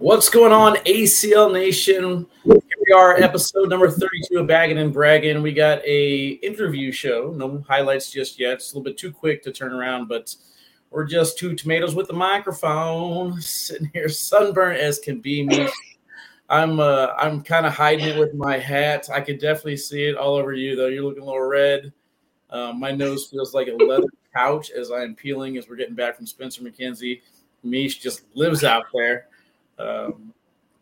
What's going on, ACL Nation? Here we are, episode number 32 of Bagging and Bragging. We got a interview show. No highlights just yet. It's a little bit too quick to turn around, but we're just two tomatoes with a microphone, sitting here sunburnt as can be. Me, I'm uh, I'm kind of hiding it with my hat. I could definitely see it all over you, though. You're looking a little red. Uh, my nose feels like a leather couch as I am peeling as we're getting back from Spencer McKenzie. Meesh just lives out there. Um,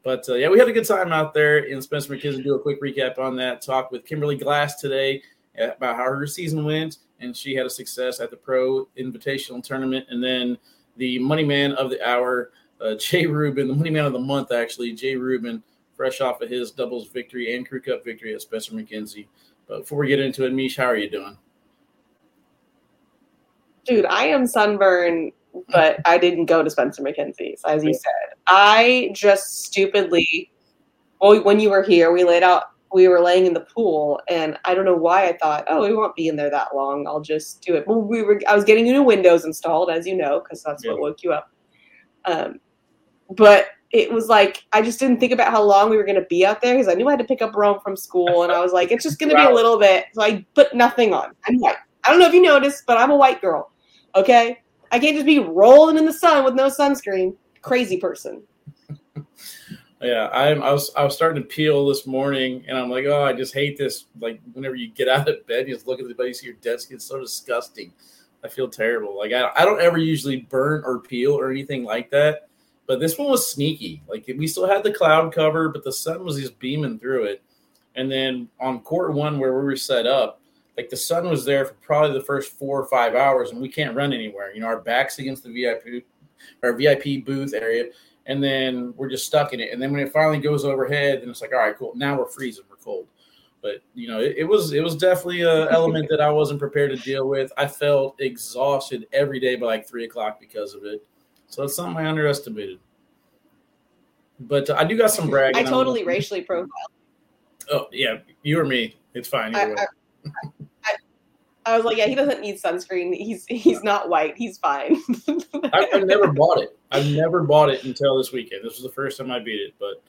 but uh, yeah, we had a good time out there in Spencer McKenzie. Do a quick recap on that. Talk with Kimberli Glass today about how her season went, and she had a success at the Pro Invitational Tournament, and then the Money Man of the Hour, uh, Jay Rubin, the Money Man of the Month, actually, Jay Rubin, fresh off of his doubles victory and Crew Cup victory at Spencer McKenzie. But before we get into it, Meesh, how are you doing? Dude, I am sunburned but I didn't go to Spencer McKenzie's, as you said. I just stupidly, well, when you were here, we laid out, we were laying in the pool, and I don't know why I thought, oh, we won't be in there that long. I'll just do it. Well, we were, I was getting new windows installed, as you know, because that's yeah. what woke you up. Um, but it was like I just didn't think about how long we were going to be out there because I knew I had to pick up Rome from school, and I was like, it's just going to wow. be a little bit. So I put nothing on. I'm white. I don't know if you noticed, but I'm a white girl. Okay, I can't just be rolling in the sun with no sunscreen. Crazy person. yeah, I, I was I was starting to peel this morning, and I'm like, oh, I just hate this. Like whenever you get out of bed, you just look at the bed, you see your desk. It's so disgusting. I feel terrible. Like I, I don't ever usually burn or peel or anything like that, but this one was sneaky. Like we still had the cloud cover, but the sun was just beaming through it. And then on court one where we were set up, like the sun was there for probably the first four or five hours, and we can't run anywhere. You know, our backs against the VIP, our VIP booth area, and then we're just stuck in it. And then when it finally goes overhead, then it's like, all right, cool. Now we're freezing, we're cold. But you know, it, it was it was definitely an element that I wasn't prepared to deal with. I felt exhausted every day by like three o'clock because of it. So it's something I underestimated. But uh, I do got some brag. I totally racially profiled. Oh yeah, you or me, it's fine. I, I, I was like, yeah, he doesn't need sunscreen. He's he's not white. He's fine. I, have never bought it. I've never bought it until this weekend. This was the first time I beat it, but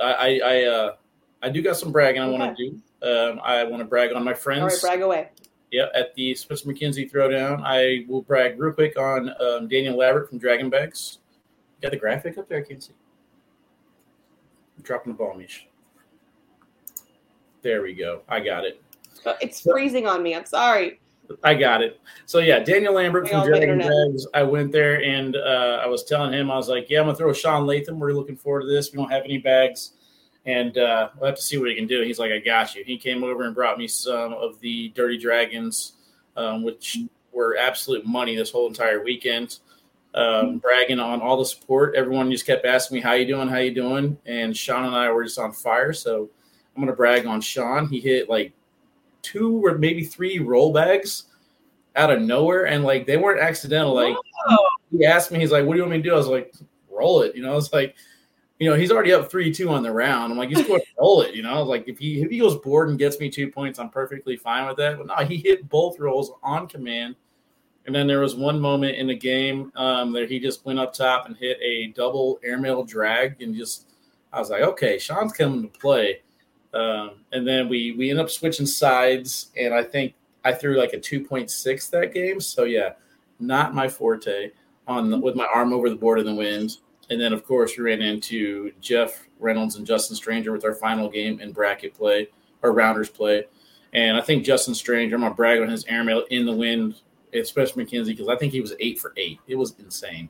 I I I, uh, I do got some bragging I want to do. Um, I want to brag on my friends. All right, brag away. Yeah, at the Spencer McKenzie Throwdown, I will brag real quick on um, Daniel Lambert from Dragon Bags. Got the graphic up there? I can't see. I'm dropping the ball, Meesh. There we go. I got it. It's freezing on me. I'm sorry. I got it. So yeah, Daniel Lambert from Dragon Bags. I went there and uh, I was telling him I was like, "Yeah, I'm gonna throw Sean Latham. We're looking forward to this. We don't have any bags, and uh, we'll have to see what he can do." He's like, "I got you." He came over and brought me some of the Dirty Dragons, um, which were absolute money this whole entire weekend. Um, bragging on all the support. Everyone just kept asking me, "How you doing? How you doing?" And Sean and I were just on fire. So I'm gonna brag on Sean. He hit like two or maybe three roll bags out of nowhere, and like they weren't accidental. Like he asked me, he's like, "What do you want me to do?" I was like, "Roll it," you know. It's like, you know, he's already up three two on the round. I'm like, he's going to roll it, you know. Like if he if he goes board and gets me two points, I'm perfectly fine with that. But no, he hit both rolls on command. And then there was one moment in the game um, that he just went up top and hit a double airmail drag, and just I was like, okay, Sean's coming to play. Um, and then we we end up switching sides, and I think I threw like a 2.6 that game. So yeah, not my forte on the, with my arm over the board in the wind. And then of course we ran into Jeff Reynolds and Justin Stranger with our final game in bracket play or rounders play. And I think Justin Stranger, I'm gonna brag on his airmail in the wind, especially McKenzie, because I think he was eight for eight. It was insane.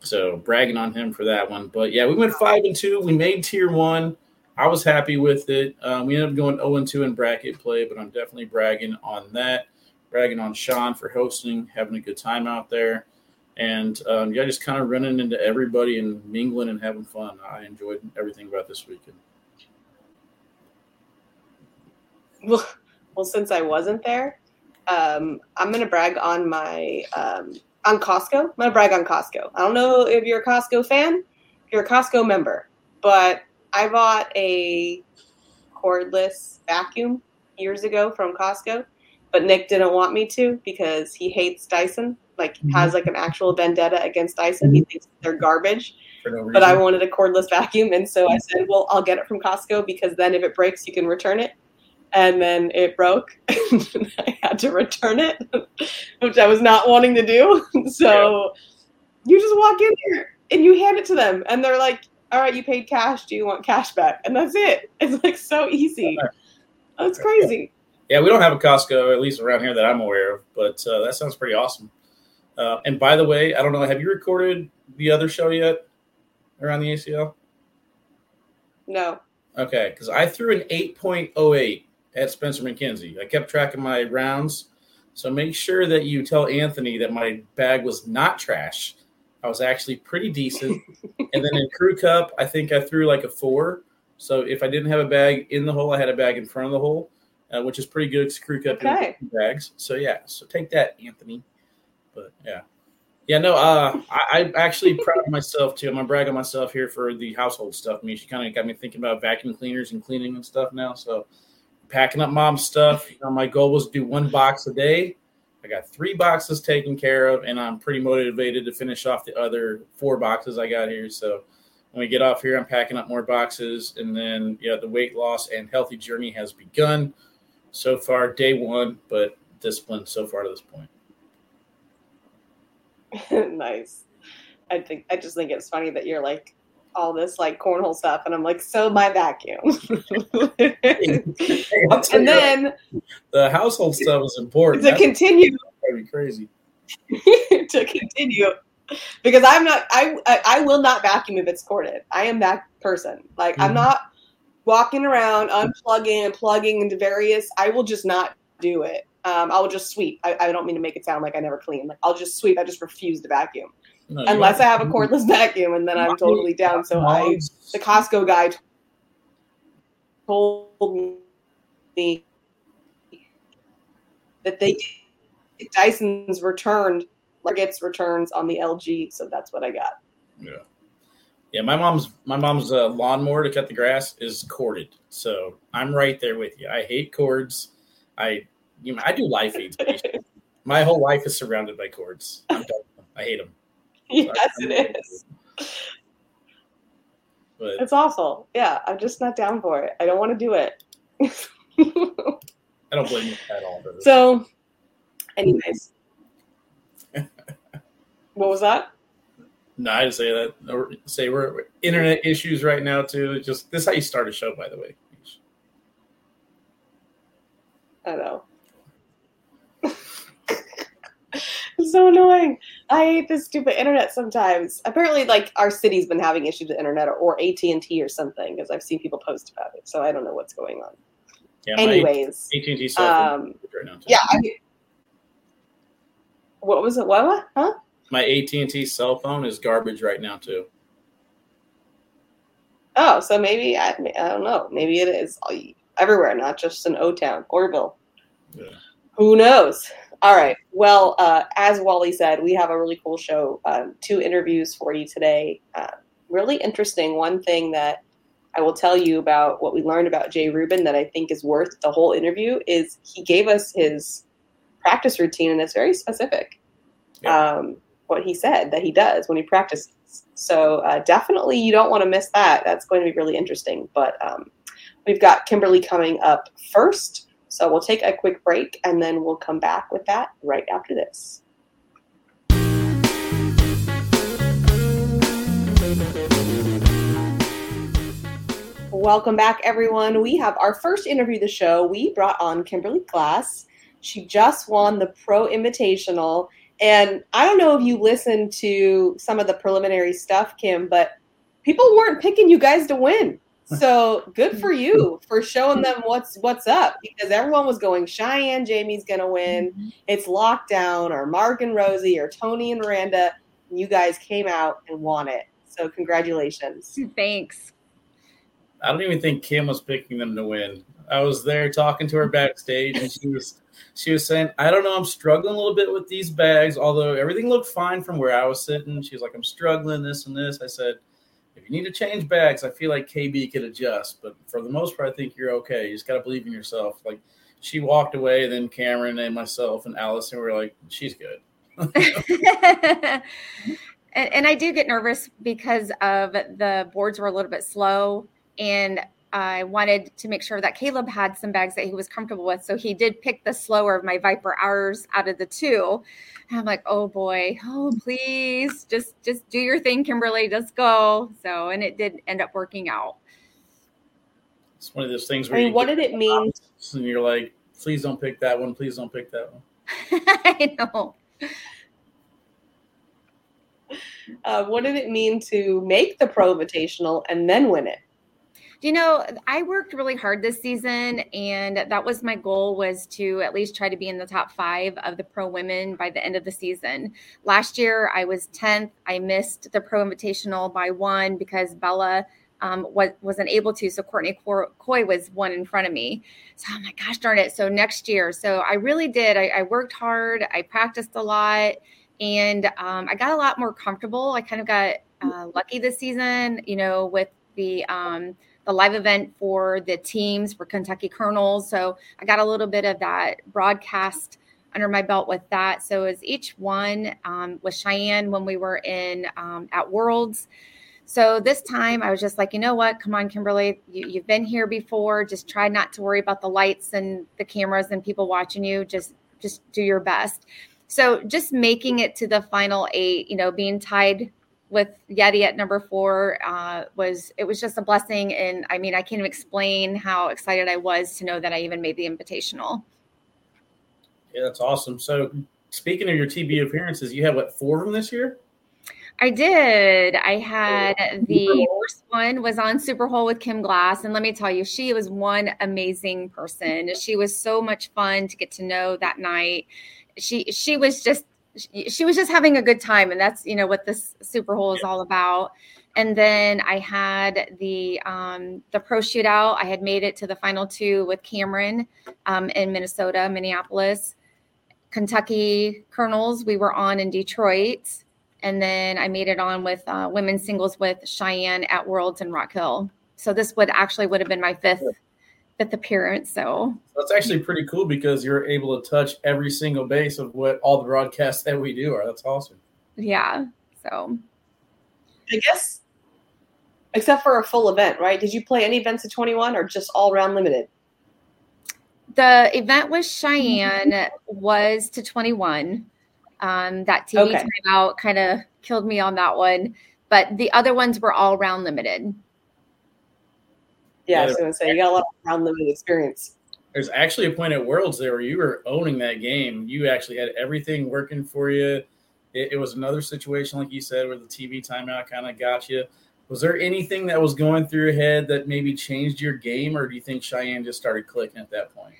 So bragging on him for that one. But yeah, we went five and two. We made tier one. I was happy with it. Um, we ended up going 0 2 in bracket play, but I'm definitely bragging on that. Bragging on Sean for hosting, having a good time out there. And um, yeah, just kind of running into everybody and mingling and having fun. I enjoyed everything about this weekend. Well, well since I wasn't there, um, I'm going to brag on my um, on Costco. I'm to brag on Costco. I don't know if you're a Costco fan, you're a Costco member, but I bought a cordless vacuum years ago from Costco, but Nick didn't want me to because he hates Dyson. Like mm-hmm. has like an actual vendetta against Dyson. Mm-hmm. He thinks they're garbage. no but I wanted a cordless vacuum, and so I said, "Well, I'll get it from Costco because then if it breaks, you can return it." And then it broke, and I had to return it, which I was not wanting to do. So yeah. you just walk in here and you hand it to them, and they're like, "All right, you paid cash. Do you want cash back?" And that's it. It's like so easy. That's crazy. Yeah, we don't have a Costco, at least around here that I'm aware of, but uh, that sounds pretty awesome. Uh, and by the way, I don't know, have you recorded the other show yet around the ACL? No. Okay, because I threw an 8.08 at Spencer McKenzie. I kept track of my rounds. So make sure that you tell Anthony that my bag was not trash. I was actually pretty decent. and then in Crew Cup, I think I threw like a four. So if I didn't have a bag in the hole, I had a bag in front of the hole, uh, which is pretty good. Crew Cup okay. bags. So yeah, so take that, Anthony. But yeah. Yeah, no, uh, I, am actually proud of myself too. I'm gonna brag on myself here for the household stuff. I mean, she kind of got me thinking about vacuum cleaners and cleaning and stuff now. So, packing up mom's stuff. You know, my goal was to do one box a day. I got three boxes taken care of, and I'm pretty motivated to finish off the other four boxes I got here. So, when we get off here, I'm packing up more boxes, and then yeah, the weight loss and healthy journey has begun. So far, day one, but discipline so far to this point. nice. I think I just think it's funny that you're like all this like cornhole stuff, and I'm like, so my vacuum. and then the household stuff is important. To That's continue, crazy. to continue, because I'm not. I, I, I will not vacuum if it's corded. I am that person. Like mm-hmm. I'm not walking around unplugging and plugging into various. I will just not do it. Um, I will just sweep. I, I, don't mean to make it sound like I never clean. Like I'll just sweep. I just refuse to vacuum no, unless I have a cordless vacuum, and then I'm totally down. So I, the Costco guy told me that they Dyson's returned like gets returns on the LG, so that's what I got. Yeah, yeah. My mom's my mom's uh, lawnmower to cut the grass is corded, so I'm right there with you. I hate cords. I you know, I do live feeds. My whole life is surrounded by cords. i hate them. Yes, it is. But, it's awful. Yeah, I'm just not down for it. I don't want to do it. I don't blame you at all. So, anyways, what was that? No, I didn't say that. Say we're internet issues right now too. Just this is how you start a show, by the way. I know. It's so annoying. I hate this stupid internet sometimes. Apparently, like our city's been having issues with internet or, or AT and T or something because I've seen people post about it. So I don't know what's going on. Yeah, Anyways, AT and T um, right Yeah. I, what was it? What? what? Huh? My AT and T cell phone is garbage right now too. Oh, so maybe I, I don't know. Maybe it is everywhere, not just in O Town, Orville. Yeah. Who knows? All right. Well, uh, as Wally said, we have a really cool show. Um, two interviews for you today. Uh, really interesting. One thing that I will tell you about what we learned about Jay Rubin that I think is worth the whole interview is he gave us his practice routine, and it's very specific. Yeah. Um, what he said that he does when he practices. So uh, definitely, you don't want to miss that. That's going to be really interesting. But um, we've got Kimberli coming up first. So we'll take a quick break and then we'll come back with that right after this. Welcome back, everyone. We have our first interview of the show. We brought on Kimberli Glass. She just won the Pro Invitational. And I don't know if you listened to some of the preliminary stuff, Kim, but people weren't picking you guys to win. So good for you for showing them what's what's up because everyone was going Cheyenne Jamie's gonna win. Mm-hmm. It's lockdown or Mark and Rosie or Tony and Miranda. You guys came out and won it. So congratulations. Thanks. I don't even think Kim was picking them to win. I was there talking to her backstage and she was she was saying, I don't know, I'm struggling a little bit with these bags, although everything looked fine from where I was sitting. She was like, I'm struggling this and this. I said, if you need to change bags, I feel like KB could adjust, but for the most part, I think you're okay. You just got to believe in yourself. Like she walked away, then Cameron and myself and Allison were like, she's good. And, and I do get nervous because of the boards were a little bit slow, and I wanted to make sure that Caleb had some bags that he was comfortable with. So he did pick the slower of my Viper hours out of the two. And I'm like, oh boy, oh please, just just do your thing, Kimberli. Just go. So and it did end up working out. It's one of those things where I mean, what did it mean? And you're like, please don't pick that one. Please don't pick that one. I know. Uh, what did it mean to make the Pro Invitational and then win it? You know i worked really hard this season and that was my goal was to at least try to be in the top five of the pro women by the end of the season last year i was 10th i missed the pro invitational by one because bella um, was, wasn't able to. So Courtney Coy was one in front of me. So I'm like, gosh darn it. So next year. So I really did. I, I worked hard. I practiced a lot and um, I got a lot more comfortable. I kind of got uh, lucky this season, you know, with the um, the live event for the teams for Kentucky Colonels. So I got a little bit of that broadcast under my belt with that. So as each one um, with Cheyenne when we were in um, at Worlds. So this time I was just like, you know what? Come on, Kimberli. You, you've been here before. Just try not to worry about the lights and the cameras and people watching you. Just just do your best. So just making it to the final eight, you know, being tied with Yeti at number four uh, was it was just a blessing, and I mean I can't even explain how excited I was to know that I even made the invitational. Yeah, that's awesome. So speaking of your TV appearances, you have what four of them this year? I did. I had the first one was on Super Hole with Kim Glass, and let me tell you, she was one amazing person. She was so much fun to get to know that night. She she was just she was just having a good time and that's you know what this super hole is all about. And then i had the um, the pro shootout. I had made it to the final two with cameron um, in minnesota minneapolis. Kentucky colonels we were on in detroit. And then i made it on with uh, women's singles with cheyenne at worlds in rock hill. So this would actually would have been my fifth fifth parents. So that's actually pretty cool because you're able to touch every single base of what all the broadcasts that we do are. That's awesome. Yeah. So I guess except for a full event, right? Did you play any events at 21 or just all round limited? The event with Cheyenne was to 21. Um, that TV okay. timeout kind of killed me on that one, but the other ones were all round limited. Yeah, I was going to say you got a lot of round limited experience. There's actually a point at Worlds there where you were owning that game. You actually had everything working for you. It, it was another situation, like you said, where the TV timeout kind of got you. Was there anything that was going through your head that maybe changed your game, or do you think Cheyenne just started clicking at that point?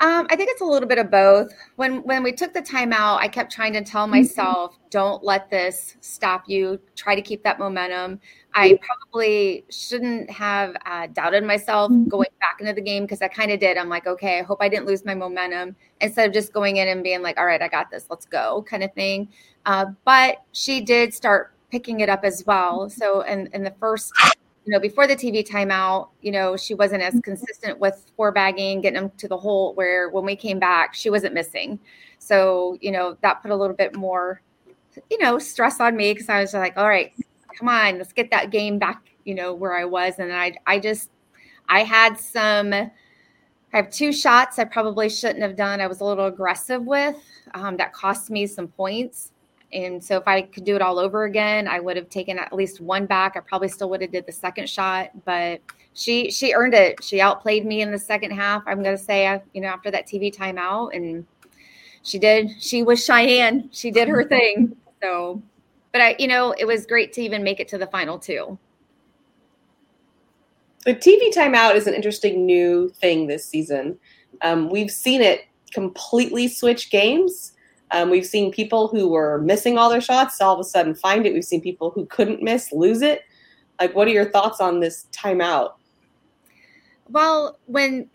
Um, I think it's a little bit of both. When when we took the time out, I kept trying to tell mm-hmm. myself, "Don't let this stop you. Try to keep that momentum." I probably shouldn't have uh, doubted myself mm-hmm. going back into the game because I kind of did. I'm like, okay, I hope I didn't lose my momentum instead of just going in and being like, all right, I got this, let's go, kind of thing. Uh, but she did start picking it up as well. So in in the first you know, before the TV timeout, you know, she wasn't as consistent with four bagging, getting them to the hole where when we came back, she wasn't missing. So, you know, that put a little bit more, you know, stress on me because I was like, all right, come on, let's get that game back, you know, where I was. And I, I just, I had some, I have two shots I probably shouldn't have done. I was a little aggressive with um, that cost me some points. And so if I could do it all over again, I would have taken at least one back. I probably still would have did the second shot, but she she earned it. She outplayed me in the second half. I'm going to say, uh, you know, after that TV timeout, and she did. She was Cheyenne. She did her thing. So, but I, you know, it was great to even make it to the final two. The TV timeout is an interesting new thing this season. Um, we've seen it completely switch games. Um, we've seen people who were missing all their shots all of a sudden find it. We've seen people who couldn't miss lose it. Like, what are your thoughts on this timeout? Well, when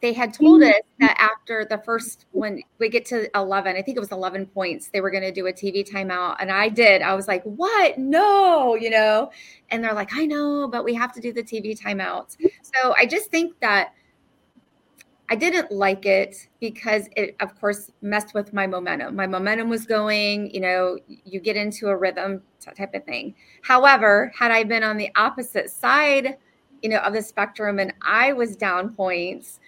they had told mm-hmm. us that after the first, when we get to 11, I think it was 11 points, they were going to do a TV timeout. And I did. I was like, what? No, you know? And they're like, I know, but we have to do the TV timeouts. So I just think that I didn't like it because it, of course, messed with my momentum. My momentum was going, you know, you get into a rhythm type of thing. However, had I been on the opposite side, you know, of the spectrum and I was down points,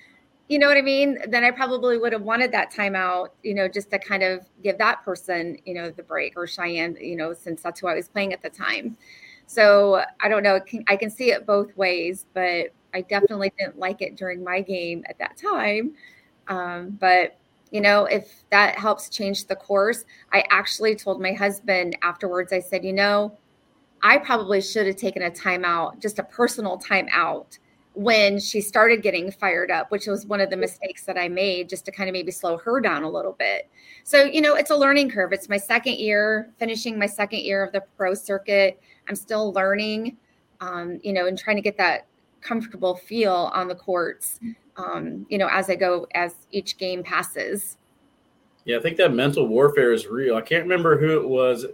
you know what I mean? Then I probably would have wanted that timeout, you know, just to kind of give that person, you know, the break or Cheyenne, you know, since that's who I was playing at the time. So I don't know. I can see it both ways, but I definitely didn't like it during my game at that time. Um, but you know, if that helps change the course, I actually told my husband afterwards. I said, you know, I probably should have taken a timeout, just a personal timeout when she started getting fired up, which was one of the mistakes that I made just to kind of maybe slow her down a little bit. So, you know, it's a learning curve. It's my second year, finishing my second year of the pro circuit. I'm still learning, um, you know, and trying to get that comfortable feel on the courts, um, you know, as I go, as each game passes. Yeah, I think that mental warfare is real. I can't remember who it was.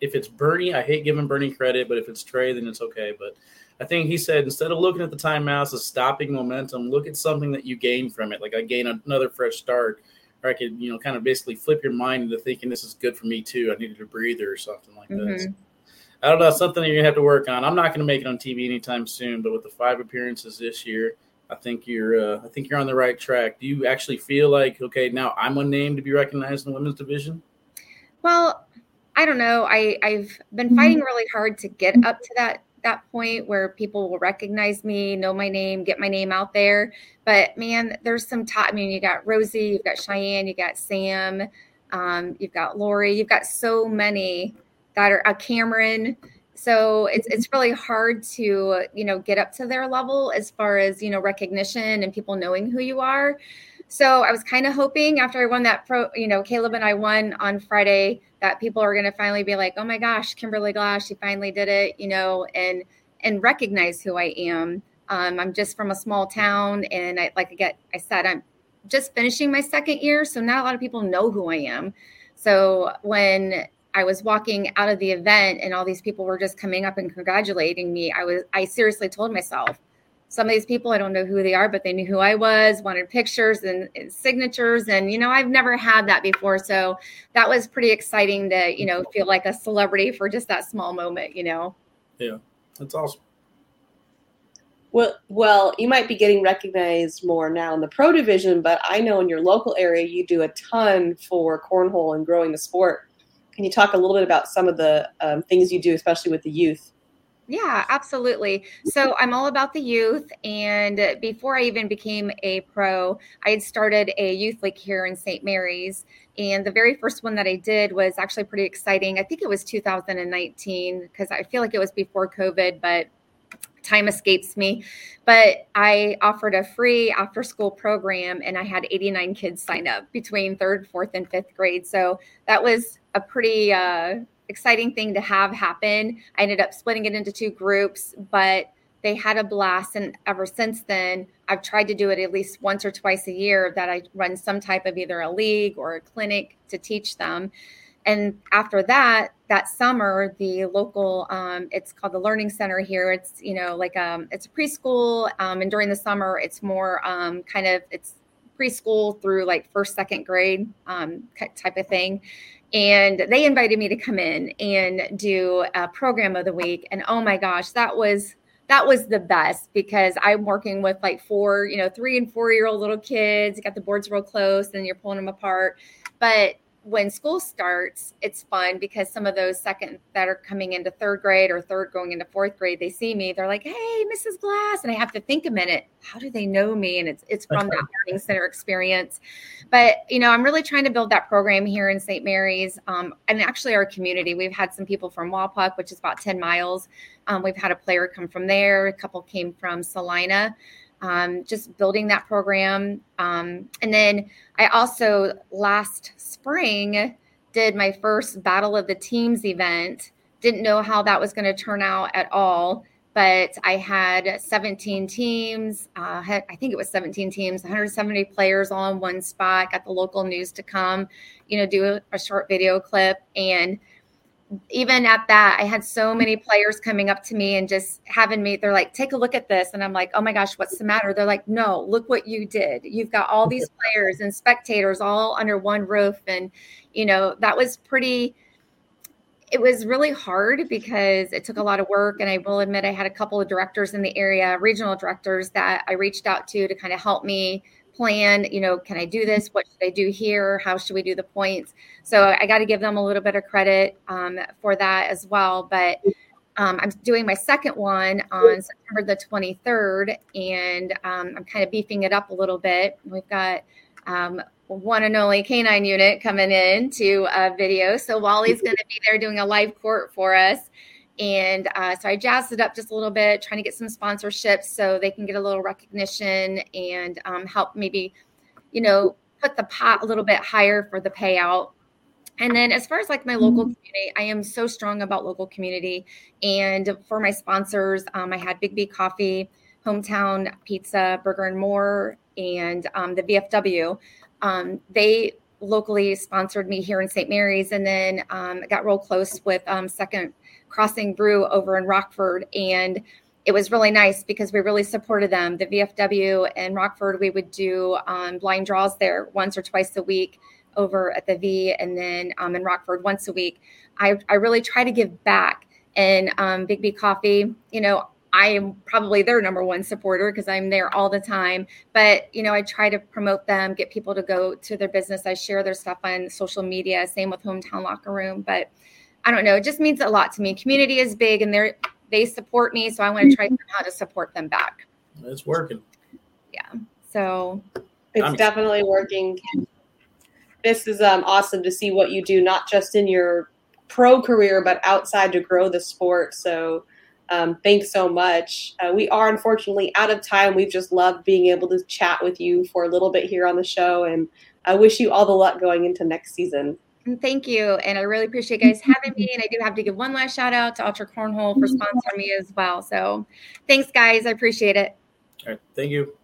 If it's Bernie, I hate giving Bernie credit, but if it's Trey, then it's okay. But I think he said instead of looking at the timeouts as stopping momentum, look at something that you gain from it. Like I gain another fresh start, or I could, you know, kind of basically flip your mind into thinking this is good for me too. I needed a breather or something like mm-hmm. this. I don't know, something you're gonna have to work on. I'm not gonna make it on TV anytime soon, but with the five appearances this year, I think you're uh, I think you're on the right track. Do you actually feel like okay, now I'm a name to be recognized in the women's division? Well, I don't know. I I've been fighting really hard to get up to that that point where people will recognize me, know my name, get my name out there. But man, there's some top. I mean, you got Rosie, you've got Cheyenne, you got Sam, um, you've got Lori, you've got so many that are a uh, Cameron. So it's it's really hard to you know get up to their level as far as you know recognition and people knowing who you are. So I was kind of hoping after I won that pro, you know, Caleb and I won on Friday that people are going to finally be like, "Oh my gosh, Kimberli Glass, she finally did it," you know, and and recognize who I am. Um, I'm just from a small town, and I like I get I said I'm just finishing my second year, so not a lot of people know who I am. So when I was walking out of the event and all these people were just coming up and congratulating me, I was I seriously told myself, some of these people I don't know who they are, but they knew who I was, wanted pictures and, and, signatures, and you know I've never had that before, so that was pretty exciting to you know feel like a celebrity for just that small moment, you know. Yeah, that's awesome. Well, well, you might be getting recognized more now in the pro division, but I know in your local area you do a ton for cornhole and growing the sport. Can you talk a little bit about some of the um, things you do, especially with the youth? Yeah, absolutely. So I'm all about the youth. And before I even became a pro, I had started a youth league here in St. Mary's. And the very first one that I did was actually pretty exciting. I think it was 2019 because I feel like it was before COVID, but time escapes me. But I offered a free after school program and I had 89 kids sign up between third, fourth, and fifth grade. So that was a pretty uh, exciting thing to have happen. I ended up splitting it into two groups, but they had a blast. And ever since then, I've tried to do it at least once or twice a year that I run some type of either a league or a clinic to teach them. And after that, that summer, the local, um, it's called the Learning Center here. It's, you know, like um, it's a preschool. Um, and during the summer, it's more um, kind of, it's preschool through like first, second grade um, type of thing. And they invited me to come in and do a program of the week. And oh my gosh that was that was the best because i'm working with like four you know three and four year old little kids you got the boards real close and you're pulling them apart. But when school starts, it's fun because some of those second that are coming into third grade or third going into fourth grade, they see me, they're like, "Hey, Mrs. Glass," and I have to think a minute. How do they know me? And it's it's from that learning center experience. But you know, I'm really trying to build that program here in St. Mary's, um, and actually our community. We've had some people from Wapak, which is about 10 miles. Um, we've had a player come from there. A couple came from Celina um, just building that program. Um, and then I also last spring did my first Battle of the Teams event. Didn't know how that was going to turn out at all, but I had 17 teams. Uh, had, I think it was 17 teams, 170 players all in one spot. Got the local news to come, you know, do a, a short video clip and even at that, I had so many players coming up to me and just having me, they're like, take a look at this. And I'm like, oh my gosh, what's the matter? They're like, no, look what you did. You've got all these players and spectators all under one roof. And, you know, that was pretty, it was really hard because it took a lot of work. And I will admit, I had a couple of directors in the area, regional directors that I reached out to to kind of help me plan you know can i do this? What should i do here? How should we do the points? So i got to give them a little bit of credit um, for that as well but um, i'm doing my second one on september the 23rd and um, i'm kind of beefing it up a little bit. We've got um, one and only canine unit coming in to a video so wally's going to be there doing a live court for us and uh, so I jazzed it up just a little bit, trying to get some sponsorships so they can get a little recognition and um, help maybe, you know, put the pot a little bit higher for the payout. And then as far as like my local mm-hmm. community, I am so strong about local community. And for my sponsors, um, I had Big B Coffee, Hometown Pizza, Burger and More, and um, the VFW. Um, they locally sponsored me here in St. Mary's, and then um, got real close with um, Second Crossing Brew over in Rockford. And it was really nice because we really supported them. The VFW in Rockford, we would do um, blind draws there once or twice a week over at the V, and then um, in Rockford once a week. I, I really try to give back. And um, Big B Coffee, you know, I am probably their number one supporter because I'm there all the time. But, you know, I try to promote them, get people to go to their business. I share their stuff on social media, same with Hometown Locker Room. But I don't know. It just means a lot to me. Community is big, and they're they support me, so I want to try how to support them back. It's working. Yeah. So it's I'm- definitely working. This is um, awesome to see what you do, not just in your pro career, but outside to grow the sport. So um, thanks so much. Uh, we are unfortunately out of time. We've just loved being able to chat with you for a little bit here on the show, and I wish you all the luck going into next season. Thank you. And I really appreciate you guys having me. And I do have to give one last shout out to Ultra Cornhole for sponsoring me as well. So thanks, guys. I appreciate it. All right. Thank you.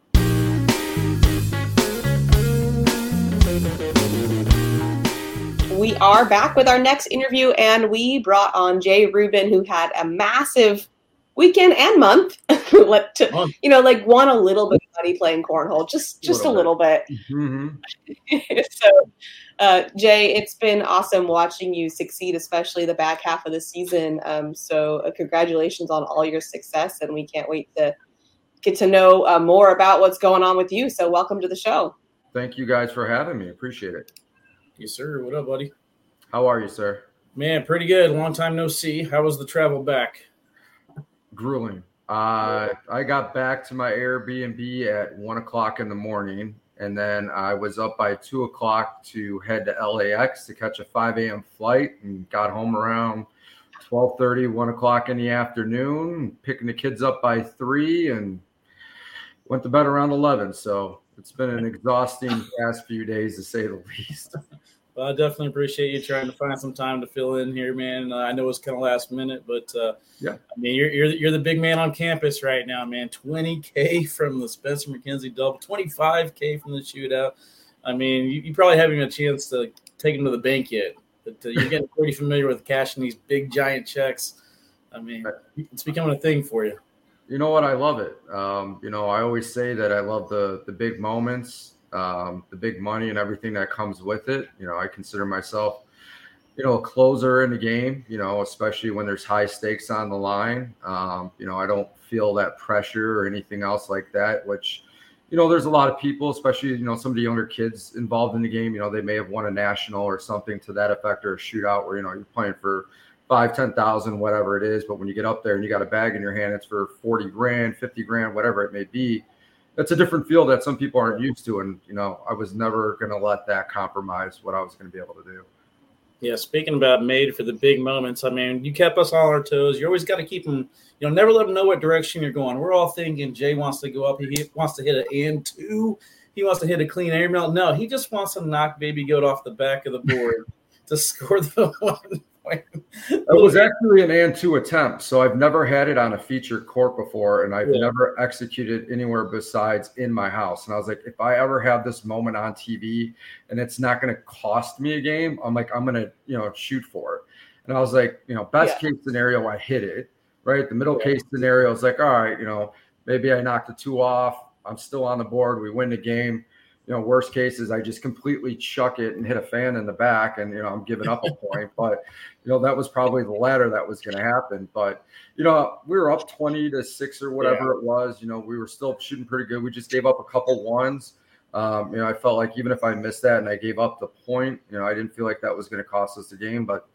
We are back with our next interview, and we brought on Jay Rubin, who had a massive weekend and month. Let to, you know, like won a little bit of money playing cornhole, just just a little, a little bit. bit. Mm-hmm. so uh, Jay, it's been awesome watching you succeed, especially the back half of the season. Um, so, uh, congratulations on all your success, and we can't wait to get to know uh, more about what's going on with you. So, welcome to the show. Thank you guys for having me. Appreciate it. Yes, sir. What up, buddy? How are you, sir? Man, pretty good. Long time no see. How was the travel back? Grueling. Uh, I got back to my Airbnb at one o'clock in the morning and then I was up by two o'clock to head to LAX to catch a 5 a.m. flight and got home around 12:30, 1 o'clock in the afternoon, picking the kids up by three and went to bed around 11. So it's been an exhausting past few days to say the least. Well, I definitely appreciate you trying to find some time to fill in here, man. Uh, I know it's kind of last minute, but uh, yeah, I mean, you're, you're you're the big man on campus right now, man. 20k from the Spencer McKenzie double, 25k from the shootout. I mean, you, you probably haven't a chance to take him to the bank yet, but uh, you're getting pretty familiar with cashing these big giant checks. I mean, it's becoming a thing for you. You know what? I love it. Um, you know, I always say that I love the the big moments um, the big money and everything that comes with it. You know, I consider myself, you know, a closer in the game. You know, especially when there's high stakes on the line. Um, you know, I don't feel that pressure or anything else like that. Which, you know, there's a lot of people, especially you know some of the younger kids involved in the game. You know, they may have won a national or something to that effect or a shootout where you know you're playing for five, ten thousand, whatever it is. But when you get up there and you got a bag in your hand, it's for forty grand, fifty grand, whatever it may be that's a different feel that some people aren't used to. And, you know, I was never going to let that compromise what I was going to be able to do. Yeah, speaking about made for the big moments, I mean, you kept us on our toes. You always got to keep them, you know, never let them know what direction you're going. We're all thinking Jay wants to go up. He wants to hit an and two. He wants to hit a clean air mail. No, he just wants to knock baby goat off the back of the board to score the one it was actually an and two attempt. So I've never had it on a feature court before, and I've yeah. never executed anywhere besides in my house. And I was like, if I ever have this moment on TV and it's not going to cost me a game, I'm like, I'm going to, you know, shoot for it. And I was like, you know, best yeah. case scenario, I hit it. Right. The middle yeah. case scenario is like, all right, you know, maybe I knocked the two off. I'm still on the board. We win the game you know, worst case is I just completely chuck it and hit a fan in the back, and you know I'm giving up a point. But you know that was probably the latter that was going to happen. But you know we were up twenty to six or whatever yeah. it was. You know we were still shooting pretty good. We just gave up a couple ones. Um, you know I felt like even if I missed that and I gave up the point, you know I didn't feel like that was going to cost us the game. But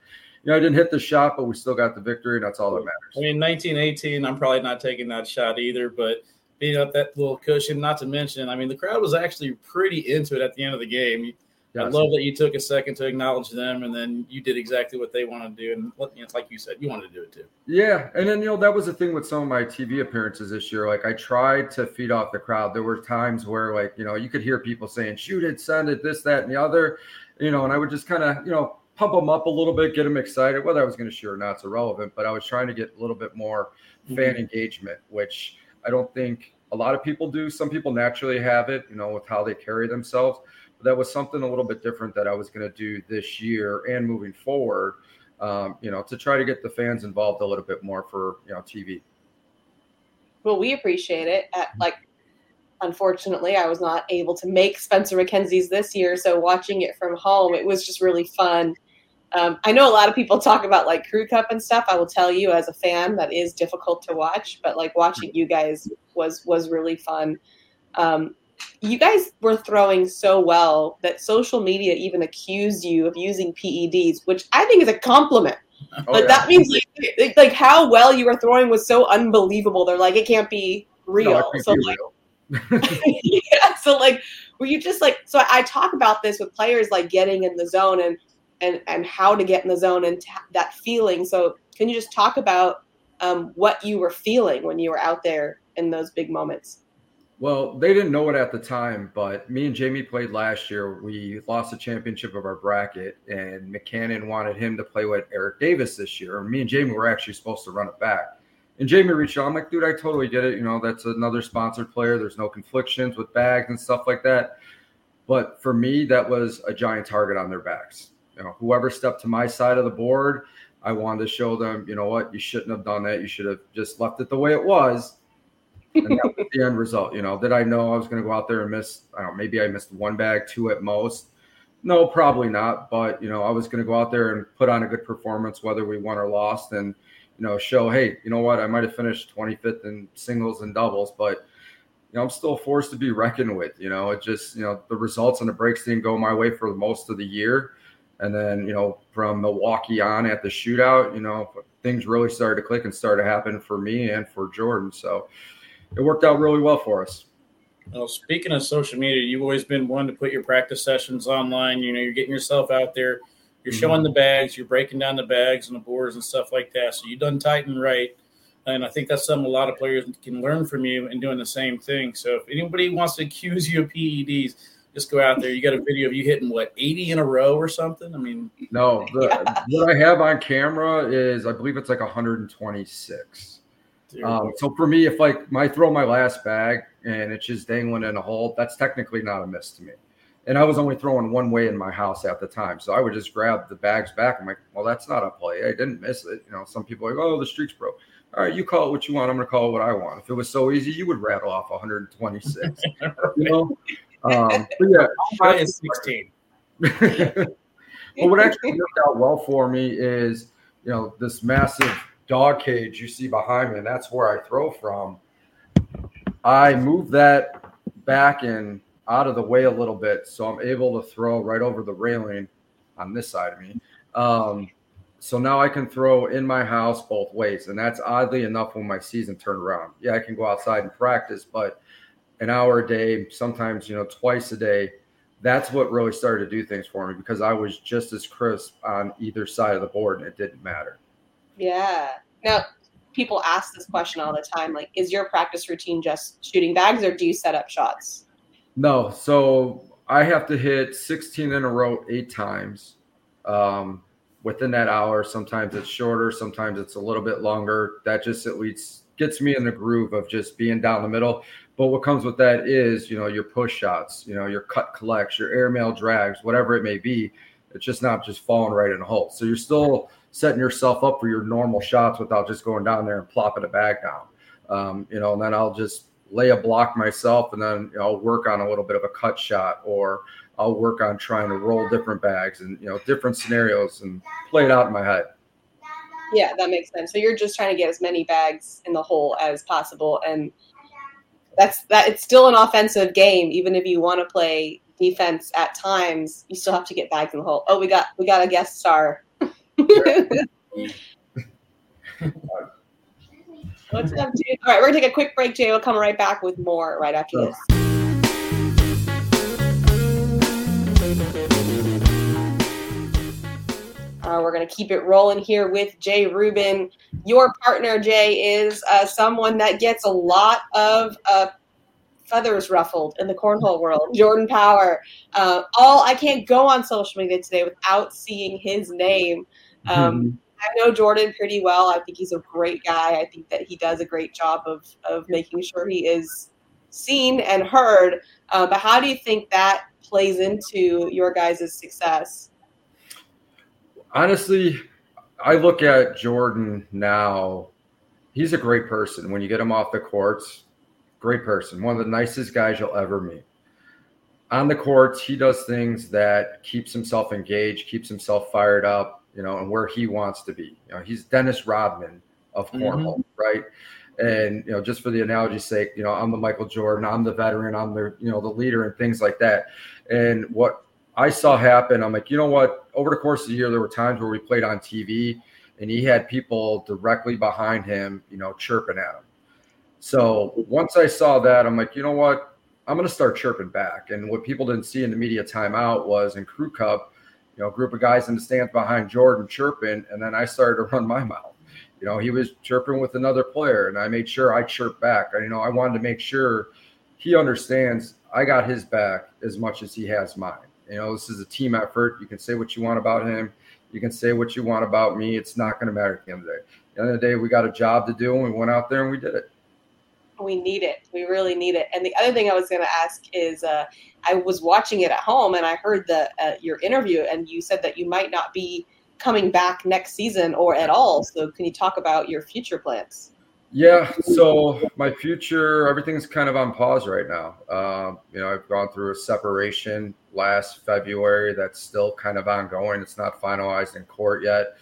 you know I didn't hit the shot, but we still got the victory, and that's all that matters. I mean, nineteen eighteen, I'm probably not taking that shot either, but beat up that little cushion. Not to mention, I mean, the crowd was actually pretty into it at the end of the game. I love that you took a second to acknowledge them, and then you did exactly what they wanted to do. And you know, like you said, you wanted to do it too. Yeah, and then you know that was the thing with some of my TV appearances this year. Like I tried to feed off the crowd. There were times where like you know you could hear people saying "shoot it," "send it," this, that, and the other. You know, and I would just kind of you know pump them up a little bit, get them excited. Whether I was going to shoot or not, it's irrelevant. But I was trying to get a little bit more fan mm-hmm. engagement, which I don't think a lot of people do. Some people naturally have it, you know, with how they carry themselves. But that was something a little bit different that I was going to do this year and moving forward, um, you know, to try to get the fans involved a little bit more for, you know, TV. Well, we appreciate it. At, like, unfortunately, I was not able to make Spencer McKenzie's this year. So watching it from home, it was just really fun um, I know a lot of people talk about like Crew Cup and stuff. I will tell you, as a fan, that is difficult to watch. But like watching you guys was was really fun. Um, you guys were throwing so well that social media even accused you of using PEDs, which I think is a compliment. Oh, like yeah. that means like, like how well you were throwing was so unbelievable. They're like it can't be real. No, so like, yeah, so like were you just like so I talk about this with players like getting in the zone and and and how to get in the zone and t- that feeling. So can you just talk about um, what you were feeling when you were out there in those big moments? Well, they didn't know it at the time, but me and Jamie played last year. We lost the championship of our bracket, and McCannon wanted him to play with Eric Davis this year. Me and Jamie were actually supposed to run it back. And Jamie reached out. I'm like, dude, I totally get it. You know, that's another sponsored player. There's no conflictions with bags and stuff like that. But for me, that was a giant target on their backs you know, whoever stepped to my side of the board, I wanted to show them, you know what, you shouldn't have done that. You should have just left it the way it was. And that was the end result. You know, did I know I was going to go out there and miss? I don't know, maybe I missed one bag, two at most. No, probably not. But, you know, I was going to go out there and put on a good performance, whether we won or lost, and, you know, show, hey, you know what, I might have finished 25th in singles and doubles, but, you know, I'm still forced to be reckoned with. You know, it just, you know, the results and the breaks didn't go my way for most of the year. And then, you know, from Milwaukee on at the shootout, you know, things really started to click and started to happen for me and for Jordan. So it worked out really well for us. Well, speaking of social media, you've always been one to put your practice sessions online. You know, you're getting yourself out there, you're mm-hmm. showing the bags, you're breaking down the bags and the boards and stuff like that. So you've done tight and right. And I think that's something a lot of players can learn from you and doing the same thing. So if anybody wants to accuse you of PEDs, just go out there. You got a video of you hitting what 80 in a row or something. I mean, no, the, yeah. what I have on camera is I believe it's like 126. Um, so for me, if like my throw my last bag and it's just dangling in a hole, that's technically not a miss to me. And I was only throwing one way in my house at the time, so I would just grab the bags back. I'm like, well, that's not a play. I didn't miss it. You know, some people are like, oh, the streak's broke. All right, you call it what you want. I'm going to call it what I want. If it was so easy, you would rattle off 126. you know, um, but yeah, I is 16. well, what actually worked out well for me is, you know, this massive dog cage you see behind me, and that's where I throw from. I move that back and out of the way a little bit, so I'm able to throw right over the railing on this side of me. Um, so now I can throw in my house both ways, and that's oddly enough when my season turned around. Yeah, I can go outside and practice, but an hour a day, sometimes, you know, twice a day. That's what really started to do things for me because I was just as crisp on either side of the board and it didn't matter. Yeah. Now, people ask this question all the time like, is your practice routine just shooting bags or do you set up shots? No. So I have to hit 16 in a row eight times. Um, within that hour. Sometimes it's shorter, sometimes it's a little bit longer. That just at least gets me in the groove of just being down the middle. But what comes with that is, you know, your push shots, you know, your cut collects, your airmail drags, whatever it may be. It's just not just falling right in a hole. So you're still setting yourself up for your normal shots without just going down there and plopping it back down. Um, you know, and then I'll just lay a block myself and then you know, I'll work on a little bit of a cut shot or I'll work on trying to roll different bags and you know different scenarios and play it out in my head. Yeah, that makes sense. So you're just trying to get as many bags in the hole as possible and that's that it's still an offensive game even if you want to play defense at times you still have to get back in the hole. Oh, we got we got a guest star. What's up, Jay? All right, we're gonna take a quick break, Jay. We'll come right back with more right after this. Uh, we're to keep it rolling here with Jay Rubin. Your partner, Jay, is uh, someone that gets a lot of uh, feathers ruffled in the cornhole world. Jordan Power. Uh, all I can't go on social media today without seeing his name. Um, mm-hmm. I know Jordan pretty well. I think he's a great guy. I think that he does a great job of of making sure he is seen and heard. Uh, but how do you think that plays into your guys' success? honestly, I look at Jordan now. He's a great person. When you get him off the courts, great person. One of the nicest guys you'll ever meet. On the courts, he does things that keeps himself engaged, keeps himself fired up, you know, and where he wants to be. You know, he's Dennis Rodman of mm-hmm. cornhole, mm-hmm. right? And you know, just for the analogy's sake, you know, I'm the Michael Jordan, I'm the veteran, I'm the you know the leader and things like that. And what I saw happen. I'm like, you know what? Over the course of the year, there were times where we played on TV and he had people directly behind him, you know, chirping at him. So once I saw that, I'm like, you know what? I'm going to start chirping back. And what people didn't see in the media timeout was in Crew Cup, you know, a group of guys in the stands behind Jordan chirping. And then I started to run my mouth. You know, he was chirping with another player, and I made sure I chirped back. I, you know, I wanted to make sure he understands I got his back as much as he has mine. You know, this is a team effort. You can say what you want about him. You can say what you want about me. It's not going to matter at the end of the day. At the end of the day, we got a job to do, and we went out there and we did it. We need it. We really need it. And the other thing I was going to ask is, uh, I was watching it at home, and I heard the uh, your interview, and you said that you might not be coming back next season or at all. So, can you talk about your future plans? Yeah, so my future, everything's kind of on pause right now. Um, you know, I've gone through a separation last February that's still kind of ongoing. It's not finalized in court yet.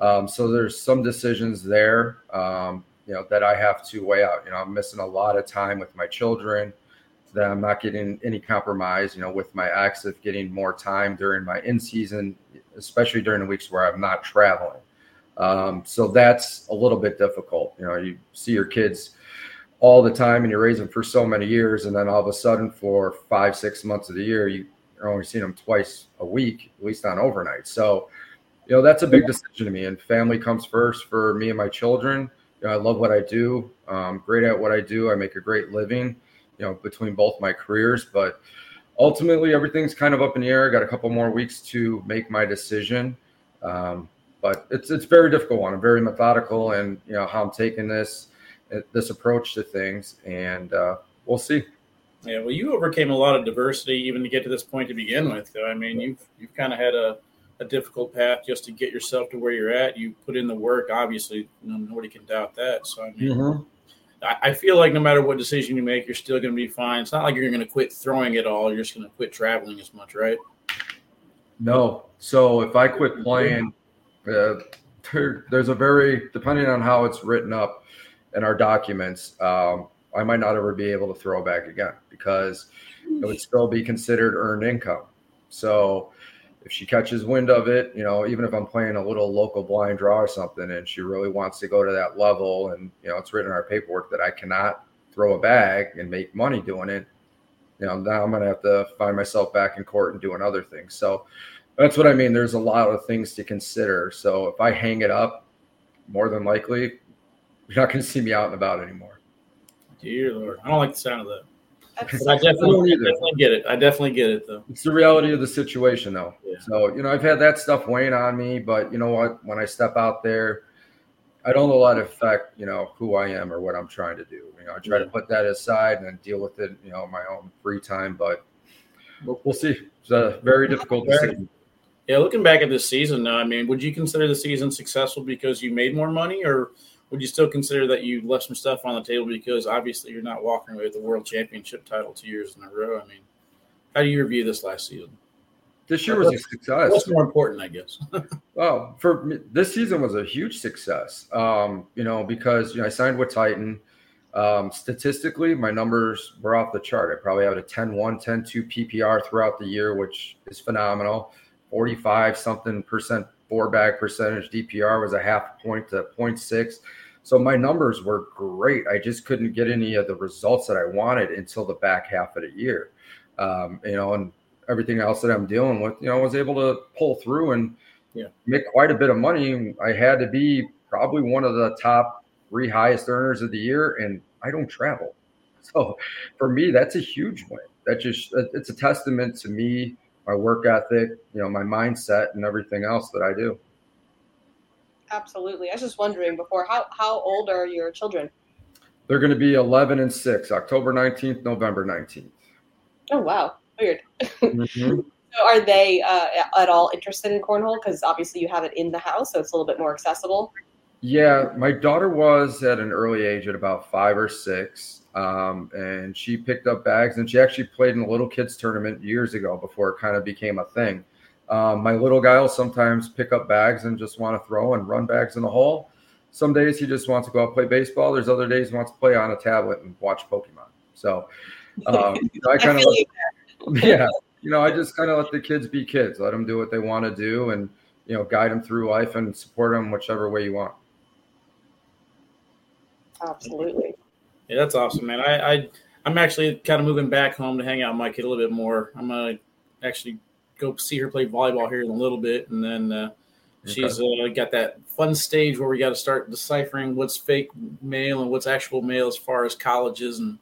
Um, so there's some decisions there, um, you know, that I have to weigh out. You know, I'm missing a lot of time with my children. That I'm not getting any compromise, you know, with my ex of getting more time during my in season, especially during the weeks where I'm not traveling. Um, so that's a little bit difficult. You know, you see your kids all the time and you raise them for so many years, and then all of a sudden, for five, six months of the year, you, are only seeing them twice a week, at least on overnight. So, you know, that's a big decision to me. And family comes first for me and my children. You know, I love what I do. Um, great at what I do. I make a great living. You know, between both my careers, but ultimately everything's kind of up in the air. I got a couple more weeks to make my decision. Um, but it's it's very difficult one. I'm very methodical, and you know how I'm taking this this approach to things, and uh, we'll see. Yeah, well, you overcame a lot of diversity even to get to this point to begin with. I mean, you've you've kind of had a, a difficult path just to get yourself to where you're at. You put in the work. Obviously, nobody can doubt that. So I mean. Mm-hmm. I feel like no matter what decision you make, you're still going to be fine. It's not like you're going to quit throwing it all. You're just going to quit traveling as much, right? No. So if I quit playing, uh, there, there's a very depending on how it's written up in our documents. Um, I might not ever be able to throw back again because it would still be considered earned income. So if she catches wind of it, you know, even if I'm playing a little local blind draw or something, and she really wants to go to that level, and you know, it's written in our paperwork that I cannot throw a bag and make money doing it. You know, now I'm going to have to find myself back in court and doing other things. So that's what I mean. There's a lot of things to consider. So if I hang it up, more than likely, you're not going to see me out and about anymore. Dear Lord, I don't like the sound of that. I definitely, I definitely get it. I definitely get it, though. It's the reality of the situation, though. Yeah. So you know, I've had that stuff weighing on me, but you know what? When I step out there, I don't let it affect you know who I am or what I'm trying to do. You know, I try yeah. to put that aside and then deal with it, you know, my own free time. But we'll see. It's a very difficult decision. Yeah, looking back at this season, now, I mean, would you consider the season successful because you made more money, or would you still consider that you left some stuff on the table because obviously you're not walking away with the world championship title two years in a row? I mean, how do you review this last season? This year was a success. What's more important, I guess? well, for me, this season was a huge success. Um, you know, because you know I signed with Titan. Um, statistically, my numbers were off the chart. I probably had a 10 1, 10 2 PPR throughout the year, which is phenomenal. 45 something percent four bag percentage. DPR was a half point to 0.6. So my numbers were great. I just couldn't get any of the results that I wanted until the back half of the year. Um, you know, and everything else that I'm dealing with, you know, I was able to pull through and yeah. make quite a bit of money. I had to be probably one of the top three highest earners of the year, and I don't travel. So for me, that's a huge win. That just it's a testament to me, my work ethic, you know, my mindset, and everything else that I do. Absolutely. I was just wondering before how how old are your children? They're going to be 11 and 6, October 19th, November 19th. Oh wow, weird. Mm-hmm. so are they uh, at all interested in cornhole? Because obviously you have it in the house, so it's a little bit more accessible. Yeah, my daughter was at an early age, at about five or six, um, and she picked up bags, and she actually played in a little kids tournament years ago before it kind of became a thing. Um, my little guy will sometimes pick up bags and just want to throw and run bags in the hole. Some days he just wants to go out play baseball. There's other days he wants to play on a tablet and watch Pokemon. So um, I kind of, yeah, you know, I just kind of let the kids be kids, let them do what they want to do, and you know, guide them through life and support them whichever way you want. Absolutely. Yeah, that's awesome, man. I, I I'm actually kind of moving back home to hang out with my kid a little bit more. I'm gonna actually go see her play volleyball here in a little bit, and then uh, okay. she's uh, got that fun stage where we got to start deciphering what's fake mail and what's actual mail as far as colleges and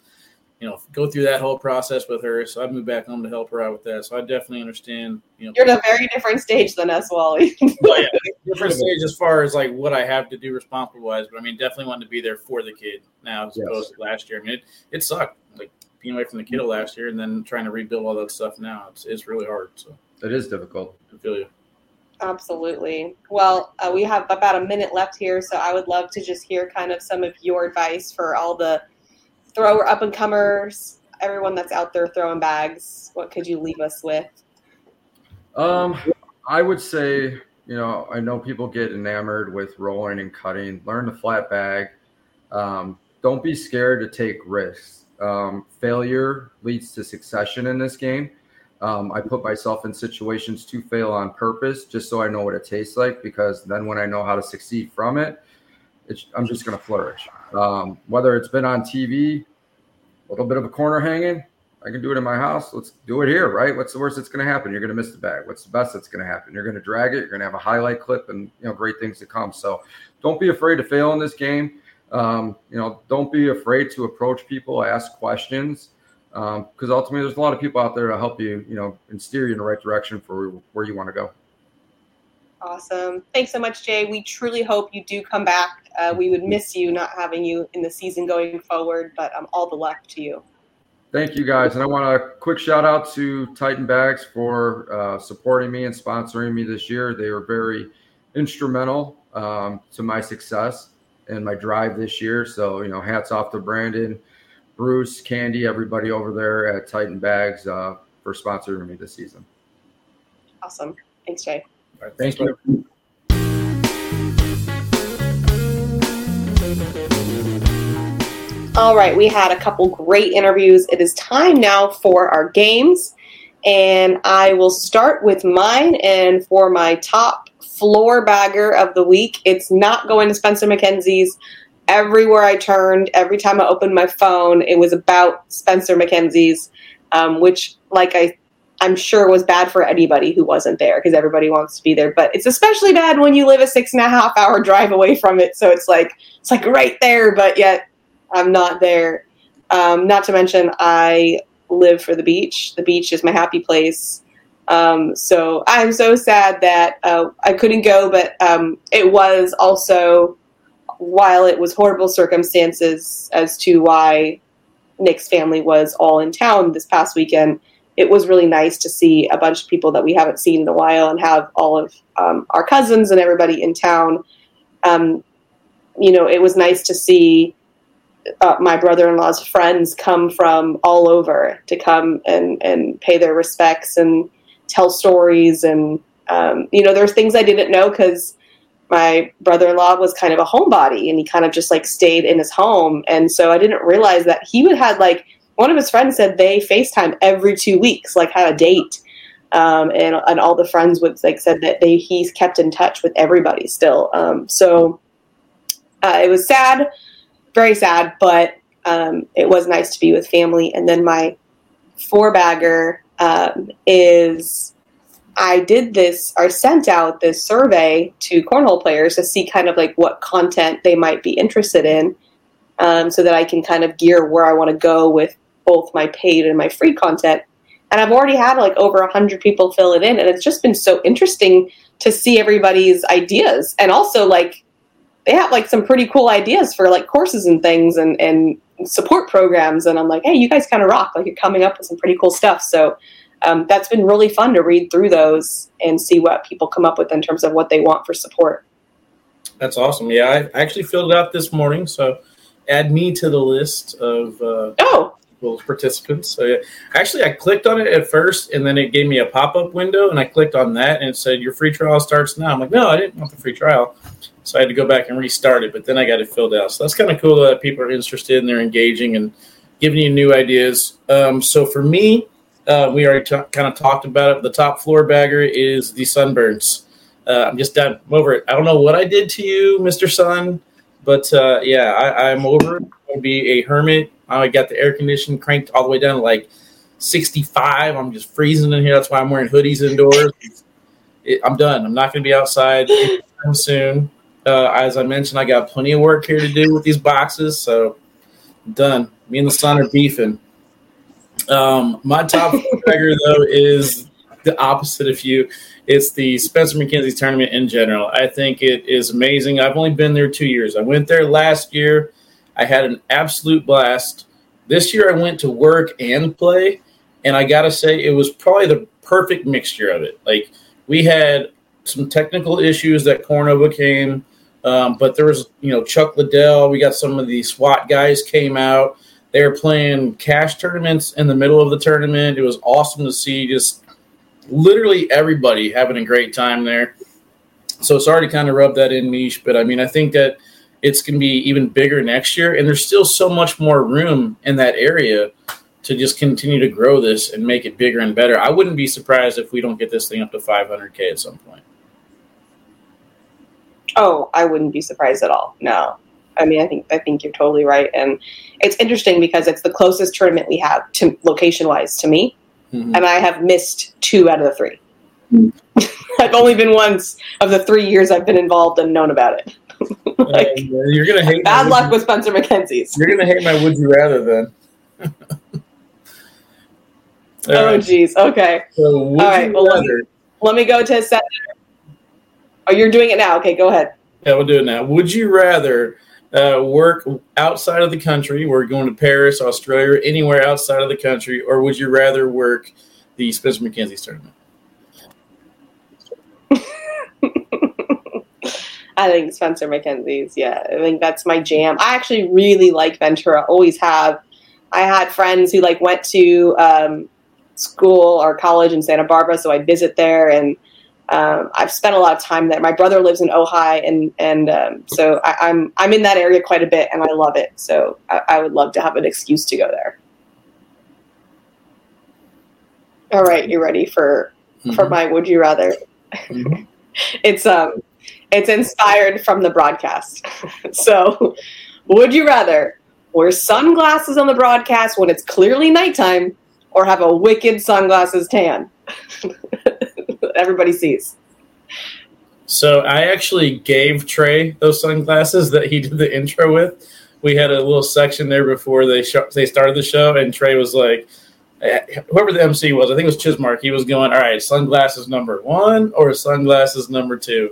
you know, go through that whole process with her. So I moved back home to help her out with that. So I definitely understand. You know, you're in a very different stage than us, Wally. oh, yeah, different stage as far as like what I have to do responsible wise. But I mean, definitely wanting to be there for the kid now as yes. opposed to last year. I mean, it, it sucked like being away from the kiddo last year and then trying to rebuild all that stuff now. It's it's really hard. So it is difficult. I feel you. Absolutely. Well, uh, we have about a minute left here, so I would love to just hear kind of some of your advice for all the thrower up and comers, everyone that's out there throwing bags, what could you leave us with? Um, I would say, you know, I know people get enamored with rolling and cutting. Learn the flat bag. Um, don't be scared to take risks. Um, failure leads to succession in this game. Um, I put myself in situations to fail on purpose just so I know what it tastes like because then when I know how to succeed from it, I'm just going to flourish. Um, whether it's been on TV, a little bit of a corner hanging, I can do it in my house. Let's do it here, right? What's the worst that's going to happen? You're going to miss the bag. What's the best that's going to happen? You're going to drag it. You're going to have a highlight clip, and you know, great things to come. So, don't be afraid to fail in this game. Um, you know, don't be afraid to approach people, ask questions, because um, ultimately, there's a lot of people out there to help you, you know, and steer you in the right direction for where you want to go. Awesome. Thanks so much, Jay. We truly hope you do come back. Uh, we would miss you not having you in the season going forward, but um, all the luck to you. Thank you, guys. And I want a quick shout out to Titan Bags for uh, supporting me and sponsoring me this year. They were very instrumental um, to my success and my drive this year. So, you know, hats off to Brandon, Bruce, Candy, everybody over there at Titan Bags uh, for sponsoring me this season. Awesome. Thanks, Jay. Right, thank you. All right, we had a couple great interviews. It is time now for our games. And I will start with mine. And for my top floor bagger of the week, it's not going to Spencer Makenzie's. Everywhere I turned, every time I opened my phone, it was about Spencer Makenzie's, um, which, like I I'm sure it was bad for anybody who wasn't there because everybody wants to be there. But it's especially bad when you live a six and a half hour drive away from it. So it's like it's like right there, but yet I'm not there. Um, not to mention I live for the beach. The beach is my happy place. Um, so I'm so sad that uh, I couldn't go, but um, it was also while it was horrible circumstances as to why Nick's family was all in town this past weekend it was really nice to see a bunch of people that we haven't seen in a while and have all of um, our cousins and everybody in town. Um, you know, it was nice to see uh, my brother-in-law's friends come from all over to come and, and pay their respects and tell stories. And, um, you know, there's things I didn't know because my brother-in-law was kind of a homebody and he kind of just like stayed in his home. And so I didn't realize that he would had like one of his friends said they FaceTime every two weeks, like had a date. Um, and, and all the friends would like said that they he's kept in touch with everybody still. Um, so uh, it was sad, very sad, but um, it was nice to be with family. And then my four bagger um, is I did this or sent out this survey to cornhole players to see kind of like what content they might be interested in, um, so that I can kind of gear where I want to go with both my paid and my free content. And I've already had like over a hundred people fill it in, and it's just been so interesting to see everybody's ideas, and also like they have like some pretty cool ideas for like courses and things and and support programs. And I'm like, hey, you guys kind of rock! Like you're coming up with some pretty cool stuff. So um, that's been really fun to read through those and see what people come up with in terms of what they want for support. That's awesome. Yeah, I actually filled it out this morning, so add me to the list of uh, oh participants. So yeah. actually, I clicked on it at first, and then it gave me a pop up window, and I clicked on that, and it said your free trial starts now. I'm like, no, I didn't want the free trial, so I had to go back and restart it. But then I got it filled out. So that's kind of cool that people are interested and they're engaging and giving you new ideas. Um, so for me, uh, we already t- kind of talked about it. The top floor bagger is the sunburns. Uh, I'm just done I'm over it. I don't know what I did to you, Mister Sun, but uh, yeah, I, am over. I'll be a hermit. I got the air conditioning cranked all the way down to like 65. I'm just freezing in here. That's why I'm wearing hoodies indoors. It, I'm done. I'm not going to be outside soon. Uh, as I mentioned, I got plenty of work here to do with these boxes, so I'm done. Me and the sun are beefing. Um, my top bagger though is the opposite of you. It's the Spencer Makenzie tournament in general. I think it is amazing. I've only been there two years. I went there last year. I had an absolute blast. This year I went to work and play, and I gotta say it was probably the perfect mixture of it. Like we had some technical issues that Corn came, um, but there was you know Chuck Liddell. We got some of the SWAT guys came out. They were playing cash tournaments in the middle of the tournament. It was awesome to see just literally everybody having a great time there. So sorry to kind of rub that in, Meesh, but I mean, I think that it's going to be even bigger next year, and there's still so much more room in that area to just continue to grow this and make it bigger and better. I wouldn't be surprised if we don't get this thing up to 500k at some point. Oh, I wouldn't be surprised at all. No, I mean, I think I think you're totally right, and it's interesting because it's the closest tournament we have to location wise to me, mm-hmm. and I have missed two out of the 3 mm-hmm. I've only been once of the three years I've been involved and known about it. like, uh, you're gonna hate bad luck with Spencer Makenzie's. You're gonna hate my would you rather then. oh jeez. Okay. So All right. Well, let, me, let me go to set. Oh, you're doing it now. Okay, go ahead. Yeah, we'll do it now. Would you rather uh, work outside of the country, we're going to Paris, Australia, anywhere outside of the country, or would you rather work the Spencer Makenzie's tournament? I think Spencer Makenzie's, yeah. I think that's my jam. I actually really like Ventura, always have. I had friends who like went to um, school or college in Santa Barbara, so I'd visit there and – um, I've spent a lot of time there. My brother lives in Ojai, and and um, so I, am I'm, I'm in that area quite a bit, and I love it. So I, I, would love to have an excuse to go there. All right, you ready for mm-hmm. for my would you rather? Mm-hmm. it's um it's inspired from the broadcast. so, would you rather wear sunglasses on the broadcast when it's clearly nighttime, or have a wicked sunglasses tan? everybody sees. So I actually gave Trey those sunglasses that he did the intro with. We had a little section there before they sh- they started the show, and Trey was like, eh, whoever the MC was, I think it was Chismark. He was going, "All right, sunglasses number one or sunglasses number two?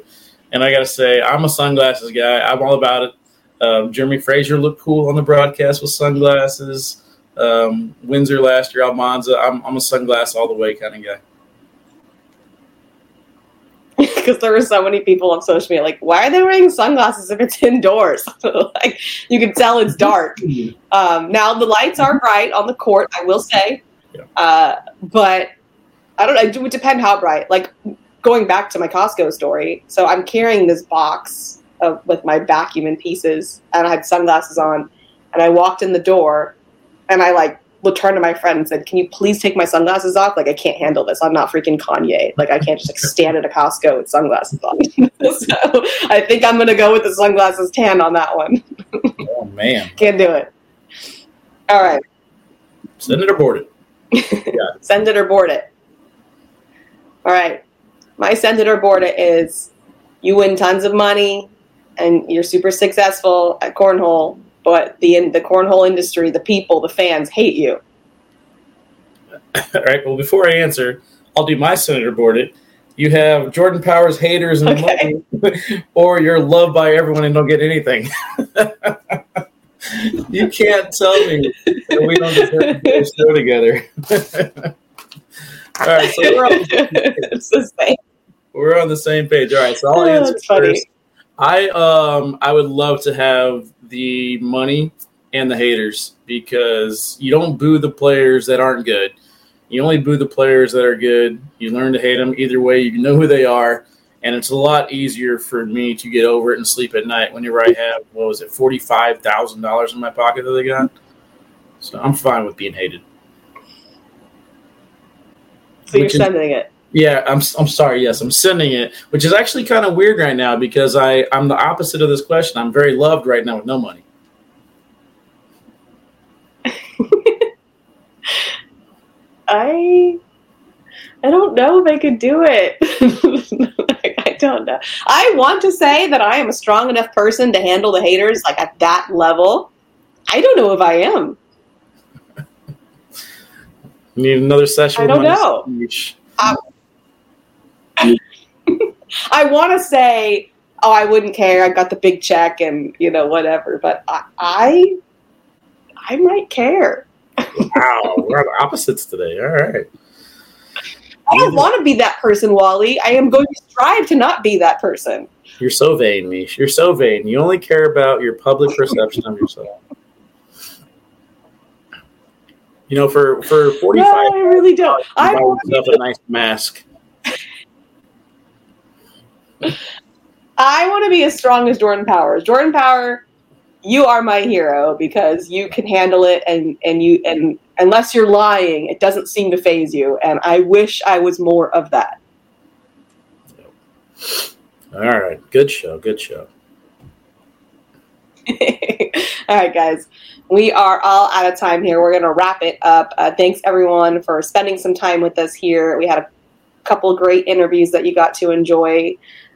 And I got to say, I'm a sunglasses guy. I'm all about it. Um, Jeremy Fraser looked cool on the broadcast with sunglasses. Um, Windsor last year, Almanza. I'm, I'm a sunglass all the way kind of guy. because there were so many people on social media like, why are they wearing sunglasses if it's indoors? like you can tell it's dark. Um, now the lights are bright on the court, I will say, Yeah. uh, but I don't know. It would depend how bright. Like going back to my Costco story, so I'm carrying this box of with my vacuum in pieces, and I had sunglasses on, and I walked in the door, and I like would turn to my friend and said, "Can you please take my sunglasses off? Like I can't handle this. I'm not freaking Kanye. Like I can't just like stand at a Costco with sunglasses on." so I think I'm gonna go with the sunglasses tan on that one. Oh man, Can't do it. All right, send it or board it. Yeah. send it or board it. All right, my senator it or board it is: you win tons of money and you're super successful at cornhole, but the in the cornhole industry, the people, the fans hate you. All right. Well, before I answer, I'll do my senator board it. You have Jordan Powers haters and Okay. money, or you're loved by everyone and don't get anything. you can't tell me that we don't deserve to do a show together. All right, so we're on, it's the same. We're on the same page. All right, so I'll answer first. I um I would love to have the money and the haters because you don't boo the players that aren't good. You only boo the players that are good. You learn to hate them either way. You know who they are, and it's a lot easier for me to get over it and sleep at night whenever I have what was it forty five thousand dollars in my pocket that they got. So I'm fine with being hated. So you're Which is- it. Yeah, I'm. I'm sorry. Yes, I'm sending it, which is actually kind of weird right now because I I'm the opposite of this question. I'm very loved right now with no money. I I don't know if I could do it. I don't know. I want to say that I am a strong enough person to handle the haters like at that level. I don't know if I am. Need another session. I don't know. I want to say, oh, I wouldn't care. I got the big check and you know whatever, but I I, I might care. Wow, we're on opposites today. All right. I don't want to be that person, Wally. I am going to strive to not be that person. You're so vain, Meesh. You're so vain. You only care about your public perception of yourself. You know, for for forty five, No, I really don't. I buy yourself a nice mask. I want to be as strong as Jordan Powers. Jordan Power, you are my hero because you can handle it and and you and unless you're lying, it doesn't seem to phase you. And I wish I was more of that. All right, good show. Good show. all right, guys. We are all out of time here. We're going to wrap it up. Uh, thanks, everyone, for spending some time with us here. We had a couple great interviews that you got to enjoy.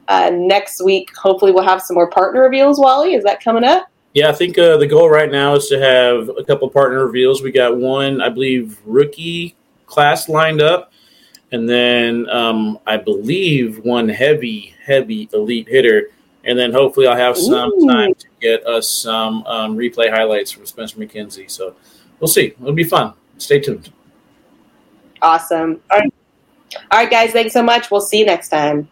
Uh, next week, hopefully, we'll have some more partner reveals. Wally, is that coming up? Yeah, I think uh, the goal right now is to have a couple partner reveals. We got one, I believe, rookie class lined up, and then um, I believe one heavy, heavy elite hitter, and then hopefully I'll have some Ooh. time to get us some um, replay highlights from Spencer Makenzie. So we'll see. It'll be fun. Stay tuned. Awesome. All right. All right, guys. Thanks so much. We'll see you next time.